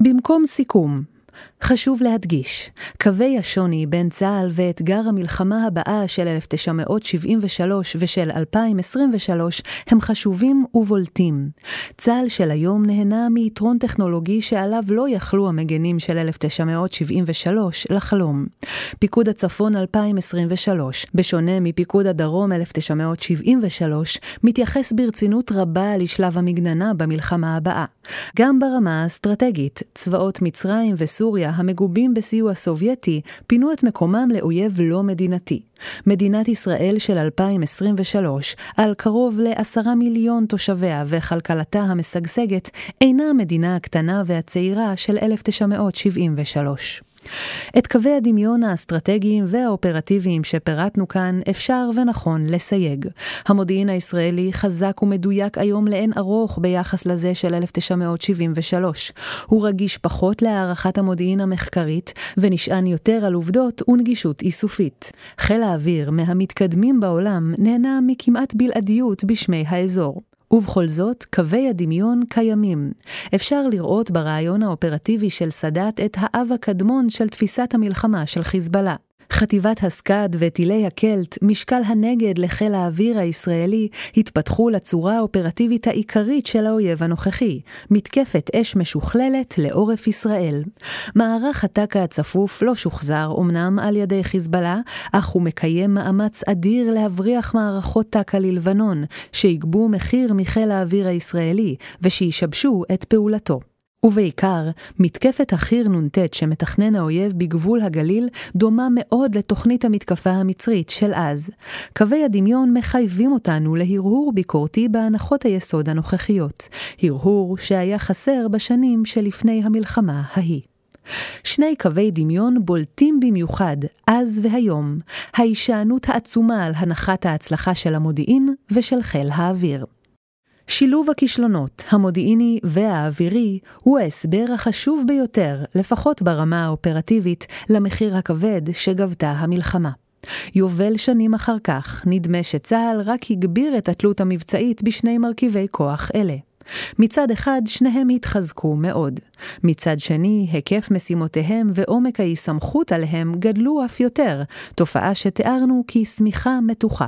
במקום סיכום, חשוב להדגיש, קווי השוני בין צה"ל ואתגר המלחמה הבאה של 1973 ושל 2023 הם חשובים ובולטים. צה"ל של היום נהנה מיתרון טכנולוגי שעליו לא יכלו המגנים של 1973 לחלום. פיקוד הצפון 2023, בשונה מפיקוד הדרום 1973, מתייחס ברצינות רבה לשלב המגננה במלחמה הבאה. גם ברמה האסטרטגית, צבאות מצרים וסוריה המגובים בסיוע סובייטי, פינו את מקומם לאויב לא מדינתי. מדינת ישראל של 2023, על קרוב לעשרה מיליון תושביה וכלכלתה המשגשגת, אינה המדינה הקטנה והצעירה של 1973. את קווי הדמיון האסטרטגיים והאופרטיביים שפירטנו כאן אפשר ונכון לסייג. המודיעין הישראלי חזק ומדויק היום לאין ארוך ביחס לזה של 1973. הוא רגיש פחות להערכת המודיעין המחקרית ונשען יותר על עובדות ונגישות איסופית. חיל האוויר מהמתקדמים בעולם נהנה מכמעט בלעדיות בשמי האזור. ובכל זאת, קווי הדמיון קיימים. אפשר לראות ברעיון האופרטיבי של סאדאת את האב הקדמון של תפיסת המלחמה של חיזבאללה. חטיבת הסקאד וטילי הקלט, משקל הנגד לחיל האוויר הישראלי, התפתחו לצורה האופרטיבית העיקרית של האויב הנוכחי, מתקפת אש משוכללת לעורף ישראל. מערך הטק"א הצפוף לא שוחזר אמנם על ידי חיזבאללה, אך הוא מקיים מאמץ אדיר להבריח מערכות טק"א ללבנון, שיגבו מחיר מחיל האוויר הישראלי, ושישבשו את פעולתו. ובעיקר, מתקפת החי"ר נ"ט שמתכנן האויב בגבול הגליל דומה מאוד לתוכנית המתקפה המצרית של אז. קווי הדמיון מחייבים אותנו להרהור ביקורתי בהנחות היסוד הנוכחיות, הרהור שהיה חסר בשנים שלפני המלחמה ההיא. שני קווי דמיון בולטים במיוחד, אז והיום, ההישענות העצומה על הנחת ההצלחה של המודיעין ושל חיל האוויר. שילוב הכישלונות, המודיעיני והאווירי, הוא ההסבר החשוב ביותר, לפחות ברמה האופרטיבית, למחיר הכבד שגבתה המלחמה. יובל שנים אחר כך, נדמה שצה"ל רק הגביר את התלות המבצעית בשני מרכיבי כוח אלה. מצד אחד, שניהם התחזקו מאוד. מצד שני, היקף משימותיהם ועומק ההסתמכות עליהם גדלו אף יותר, תופעה שתיארנו כשמיכה מתוחה.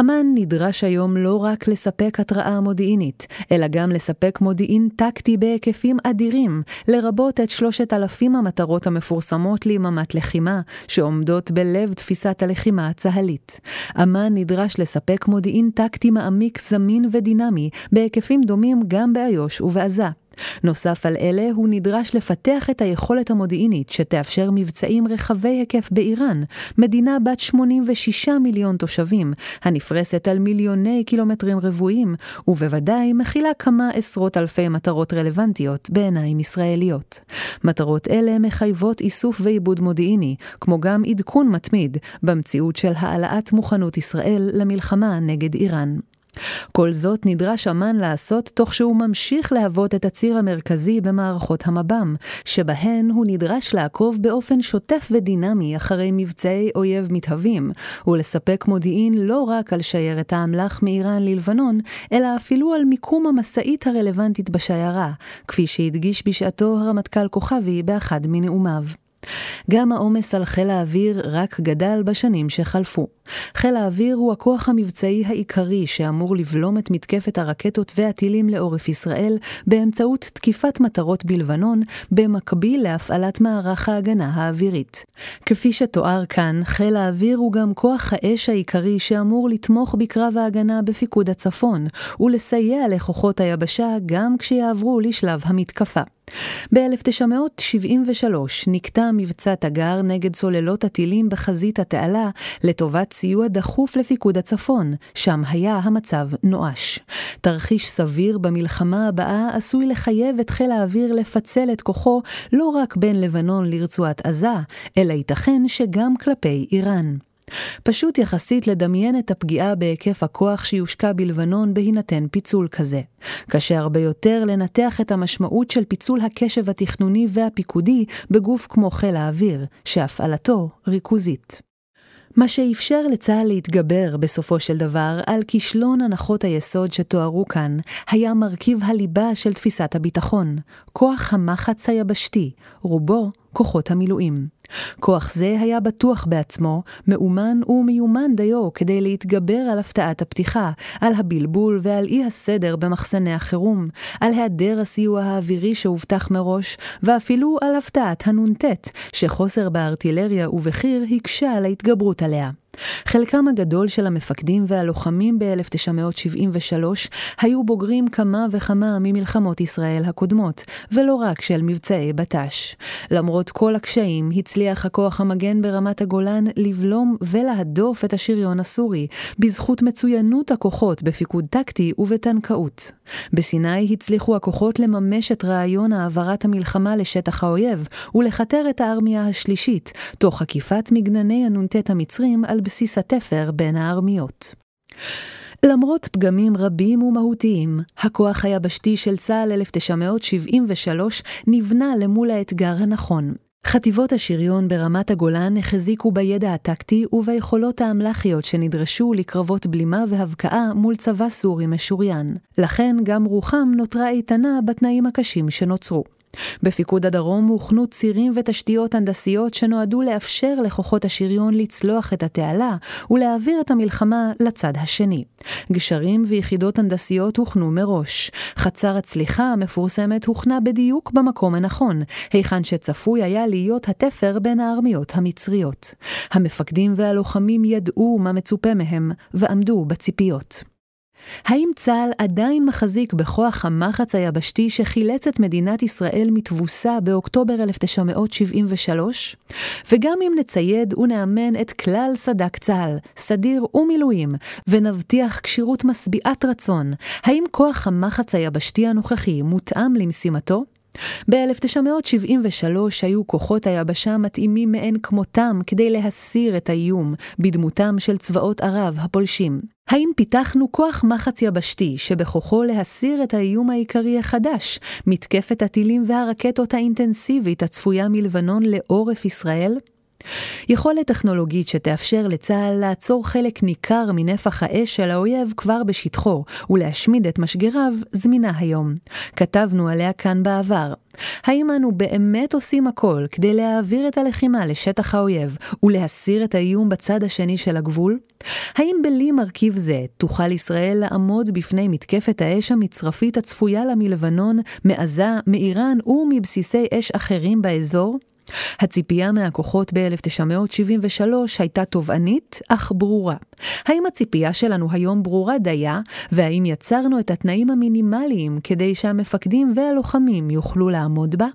אמ"ן נדרש היום לא רק לספק התראה מודיעינית, אלא גם לספק מודיעין טקטי בהיקפים אדירים, לרבות את שלושת אלפים המטרות המפורסמות ליממת לחימה, שעומדות בלב תפיסת הלחימה הצה"לית. אמ"ן נדרש לספק מודיעין טקטי מעמיק, זמין ודינמי, בהיקפים דומים גם באיו"ש ובעזה. נוסף על אלה, הוא נדרש לפתח את היכולת המודיעינית שתאפשר מבצעים רחבי היקף באיראן, מדינה בת 86 מיליון תושבים, הנפרסת על מיליוני קילומטרים רבועים, ובוודאי מכילה כמה עשרות אלפי מטרות רלוונטיות בעיניים ישראליות. מטרות אלה מחייבות איסוף ועיבוד מודיעיני, כמו גם עדכון מתמיד, במציאות של העלאת מוכנות ישראל למלחמה נגד איראן. כל זאת נדרש אמ"ן לעשות תוך שהוא ממשיך להוות את הציר המרכזי במערכות המב"ם, שבהן הוא נדרש לעקוב באופן שוטף ודינמי אחרי מבצעי אויב מתהווים, ולספק מודיעין לא רק על שיירת האמל"ח מאיראן ללבנון, אלא אפילו על מיקום המשאית הרלוונטית בשיירה, כפי שהדגיש בשעתו הרמטכ"ל כוכבי באחד מנאומיו. גם העומס על חיל האוויר רק גדל בשנים שחלפו. חיל האוויר הוא הכוח המבצעי העיקרי שאמור לבלום את מתקפת הרקטות והטילים לעורף ישראל באמצעות תקיפת מטרות בלבנון, במקביל להפעלת מערך ההגנה האווירית. כפי שתואר כאן, חיל האוויר הוא גם כוח האש העיקרי שאמור לתמוך בקרב ההגנה בפיקוד הצפון, ולסייע לכוחות היבשה גם כשיעברו לשלב המתקפה. ב-1973 נקטע מבצע תגר נגד סוללות הטילים בחזית התעלה לטובת סיוע דחוף לפיקוד הצפון, שם היה המצב נואש. תרחיש סביר במלחמה הבאה עשוי לחייב את חיל האוויר לפצל את כוחו לא רק בין לבנון לרצועת עזה, אלא ייתכן שגם כלפי איראן. פשוט יחסית לדמיין את הפגיעה בהיקף הכוח שיושקע בלבנון בהינתן פיצול כזה. קשה הרבה יותר לנתח את המשמעות של פיצול הקשב התכנוני והפיקודי בגוף כמו חיל האוויר, שהפעלתו ריכוזית. מה שאפשר לצה"ל להתגבר בסופו של דבר על כישלון הנחות היסוד שתוארו כאן, היה מרכיב הליבה של תפיסת הביטחון, כוח המחץ היבשתי, רובו כוחות המילואים. כוח זה היה בטוח בעצמו, מאומן ומיומן דיו כדי להתגבר על הפתעת הפתיחה, על הבלבול ועל אי הסדר במחסני החירום, על היעדר הסיוע האווירי שהובטח מראש, ואפילו על הפתעת הנ"ט, שחוסר בארטילריה ובחי"ר הקשה על ההתגברות עליה. חלקם הגדול של המפקדים והלוחמים ב-1973 היו בוגרים כמה וכמה ממלחמות ישראל הקודמות, ולא רק של מבצעי בט"ש. למרות כל הקשיים, הצליח הכוח המגן ברמת הגולן לבלום ולהדוף את השריון הסורי, בזכות מצוינות הכוחות בפיקוד טקטי ובטנקאות. בסיני הצליחו הכוחות לממש את רעיון העברת המלחמה לשטח האויב, ולכתר את הארמיה השלישית, תוך עקיפת מגנני הנ"ט המצרים על בסיס התפר בין הארמיות. למרות פגמים רבים ומהותיים, הכוח היבשתי של צה"ל 1973 נבנה למול האתגר הנכון. חטיבות השריון ברמת הגולן החזיקו בידע הטקטי וביכולות האמל"חיות שנדרשו לקרבות בלימה והבקעה מול צבא סורי משוריין. לכן גם רוחם נותרה איתנה בתנאים הקשים שנוצרו. בפיקוד הדרום הוכנו צירים ותשתיות הנדסיות שנועדו לאפשר לכוחות השריון לצלוח את התעלה ולהעביר את המלחמה לצד השני. גשרים ויחידות הנדסיות הוכנו מראש. חצר הצליחה המפורסמת הוכנה בדיוק במקום הנכון, היכן שצפוי היה להיות התפר בין הארמיות המצריות. המפקדים והלוחמים ידעו מה מצופה מהם, ועמדו בציפיות. האם צה"ל עדיין מחזיק בכוח המחץ היבשתי שחילץ את מדינת ישראל מתבוסה באוקטובר 1973? וגם אם נצייד ונאמן את כלל סד"כ צה"ל, סדיר ומילואים, ונבטיח כשירות משביעת רצון, האם כוח המחץ היבשתי הנוכחי מותאם למשימתו? ב-1973 היו כוחות היבשה מתאימים מאין כמותם כדי להסיר את האיום בדמותם של צבאות ערב הפולשים. האם פיתחנו כוח מחץ יבשתי שבכוחו להסיר את האיום העיקרי החדש, מתקפת הטילים והרקטות האינטנסיבית הצפויה מלבנון לעורף ישראל? יכולת טכנולוגית שתאפשר לצה"ל לעצור חלק ניכר מנפח האש של האויב כבר בשטחו ולהשמיד את משגריו זמינה היום. כתבנו עליה כאן בעבר. האם אנו באמת עושים הכל כדי להעביר את הלחימה לשטח האויב ולהסיר את האיום בצד השני של הגבול? האם בלי מרכיב זה תוכל ישראל לעמוד בפני מתקפת האש המצרפית הצפויה לה מלבנון, מעזה, מאיראן ומבסיסי אש אחרים באזור? הציפייה מהכוחות ב-1973 הייתה תובענית, אך ברורה. האם הציפייה שלנו היום ברורה דייה, והאם יצרנו את התנאים המינימליים כדי שהמפקדים והלוחמים יוכלו לעמוד בה?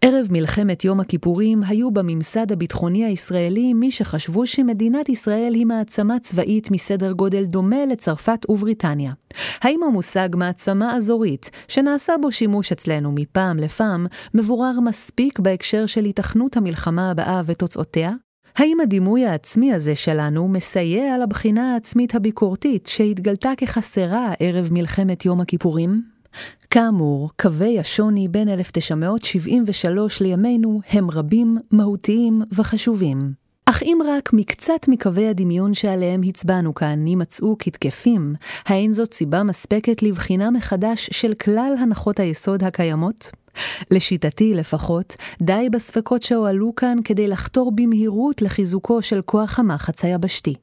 ערב מלחמת יום הכיפורים היו בממסד הביטחוני הישראלי מי שחשבו שמדינת ישראל היא מעצמה צבאית מסדר גודל דומה לצרפת ובריטניה. האם המושג מעצמה אזורית, שנעשה בו שימוש אצלנו מפעם לפעם, מבורר מספיק בהקשר של היתכנות המלחמה הבאה ותוצאותיה? האם הדימוי העצמי הזה שלנו מסייע לבחינה העצמית הביקורתית שהתגלתה כחסרה ערב מלחמת יום הכיפורים? כאמור, קווי השוני בין 1973 לימינו הם רבים, מהותיים וחשובים. אך אם רק מקצת מקווי הדמיון שעליהם הצבענו כאן יימצאו כתקפים, האין זאת סיבה מספקת לבחינה מחדש של כלל הנחות היסוד הקיימות? לשיטתי לפחות, די בספקות שהועלו כאן כדי לחתור במהירות לחיזוקו של כוח המחץ היבשתי.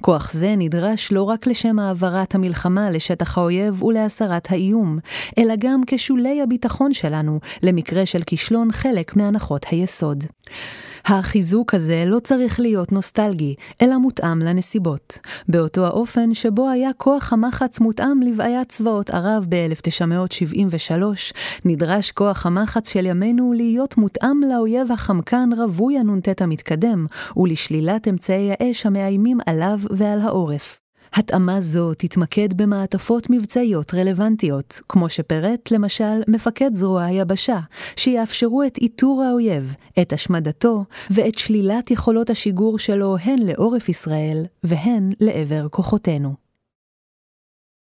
כוח זה נדרש לא רק לשם העברת המלחמה לשטח האויב ולהסרת האיום, אלא גם כשולי הביטחון שלנו למקרה של כישלון חלק מהנחות היסוד. החיזוק הזה לא צריך להיות נוסטלגי, אלא מותאם לנסיבות, באותו האופן שבו היה כוח המחץ מותאם לבעיית צבאות ערב ב-1973, נדרש כוח המחץ של ימינו להיות מותאם לאויב החמקן רווי הנ"ט המתקדם, ולשלילת אמצעי האש המאיימים עליו ועל העורף. התאמה זו תתמקד במעטפות מבצעיות רלוונטיות, כמו שפירט למשל מפקד זרוע היבשה, שיאפשרו את איתור האויב, את השמדתו ואת שלילת יכולות השיגור שלו הן לעורף ישראל והן לעבר כוחותינו.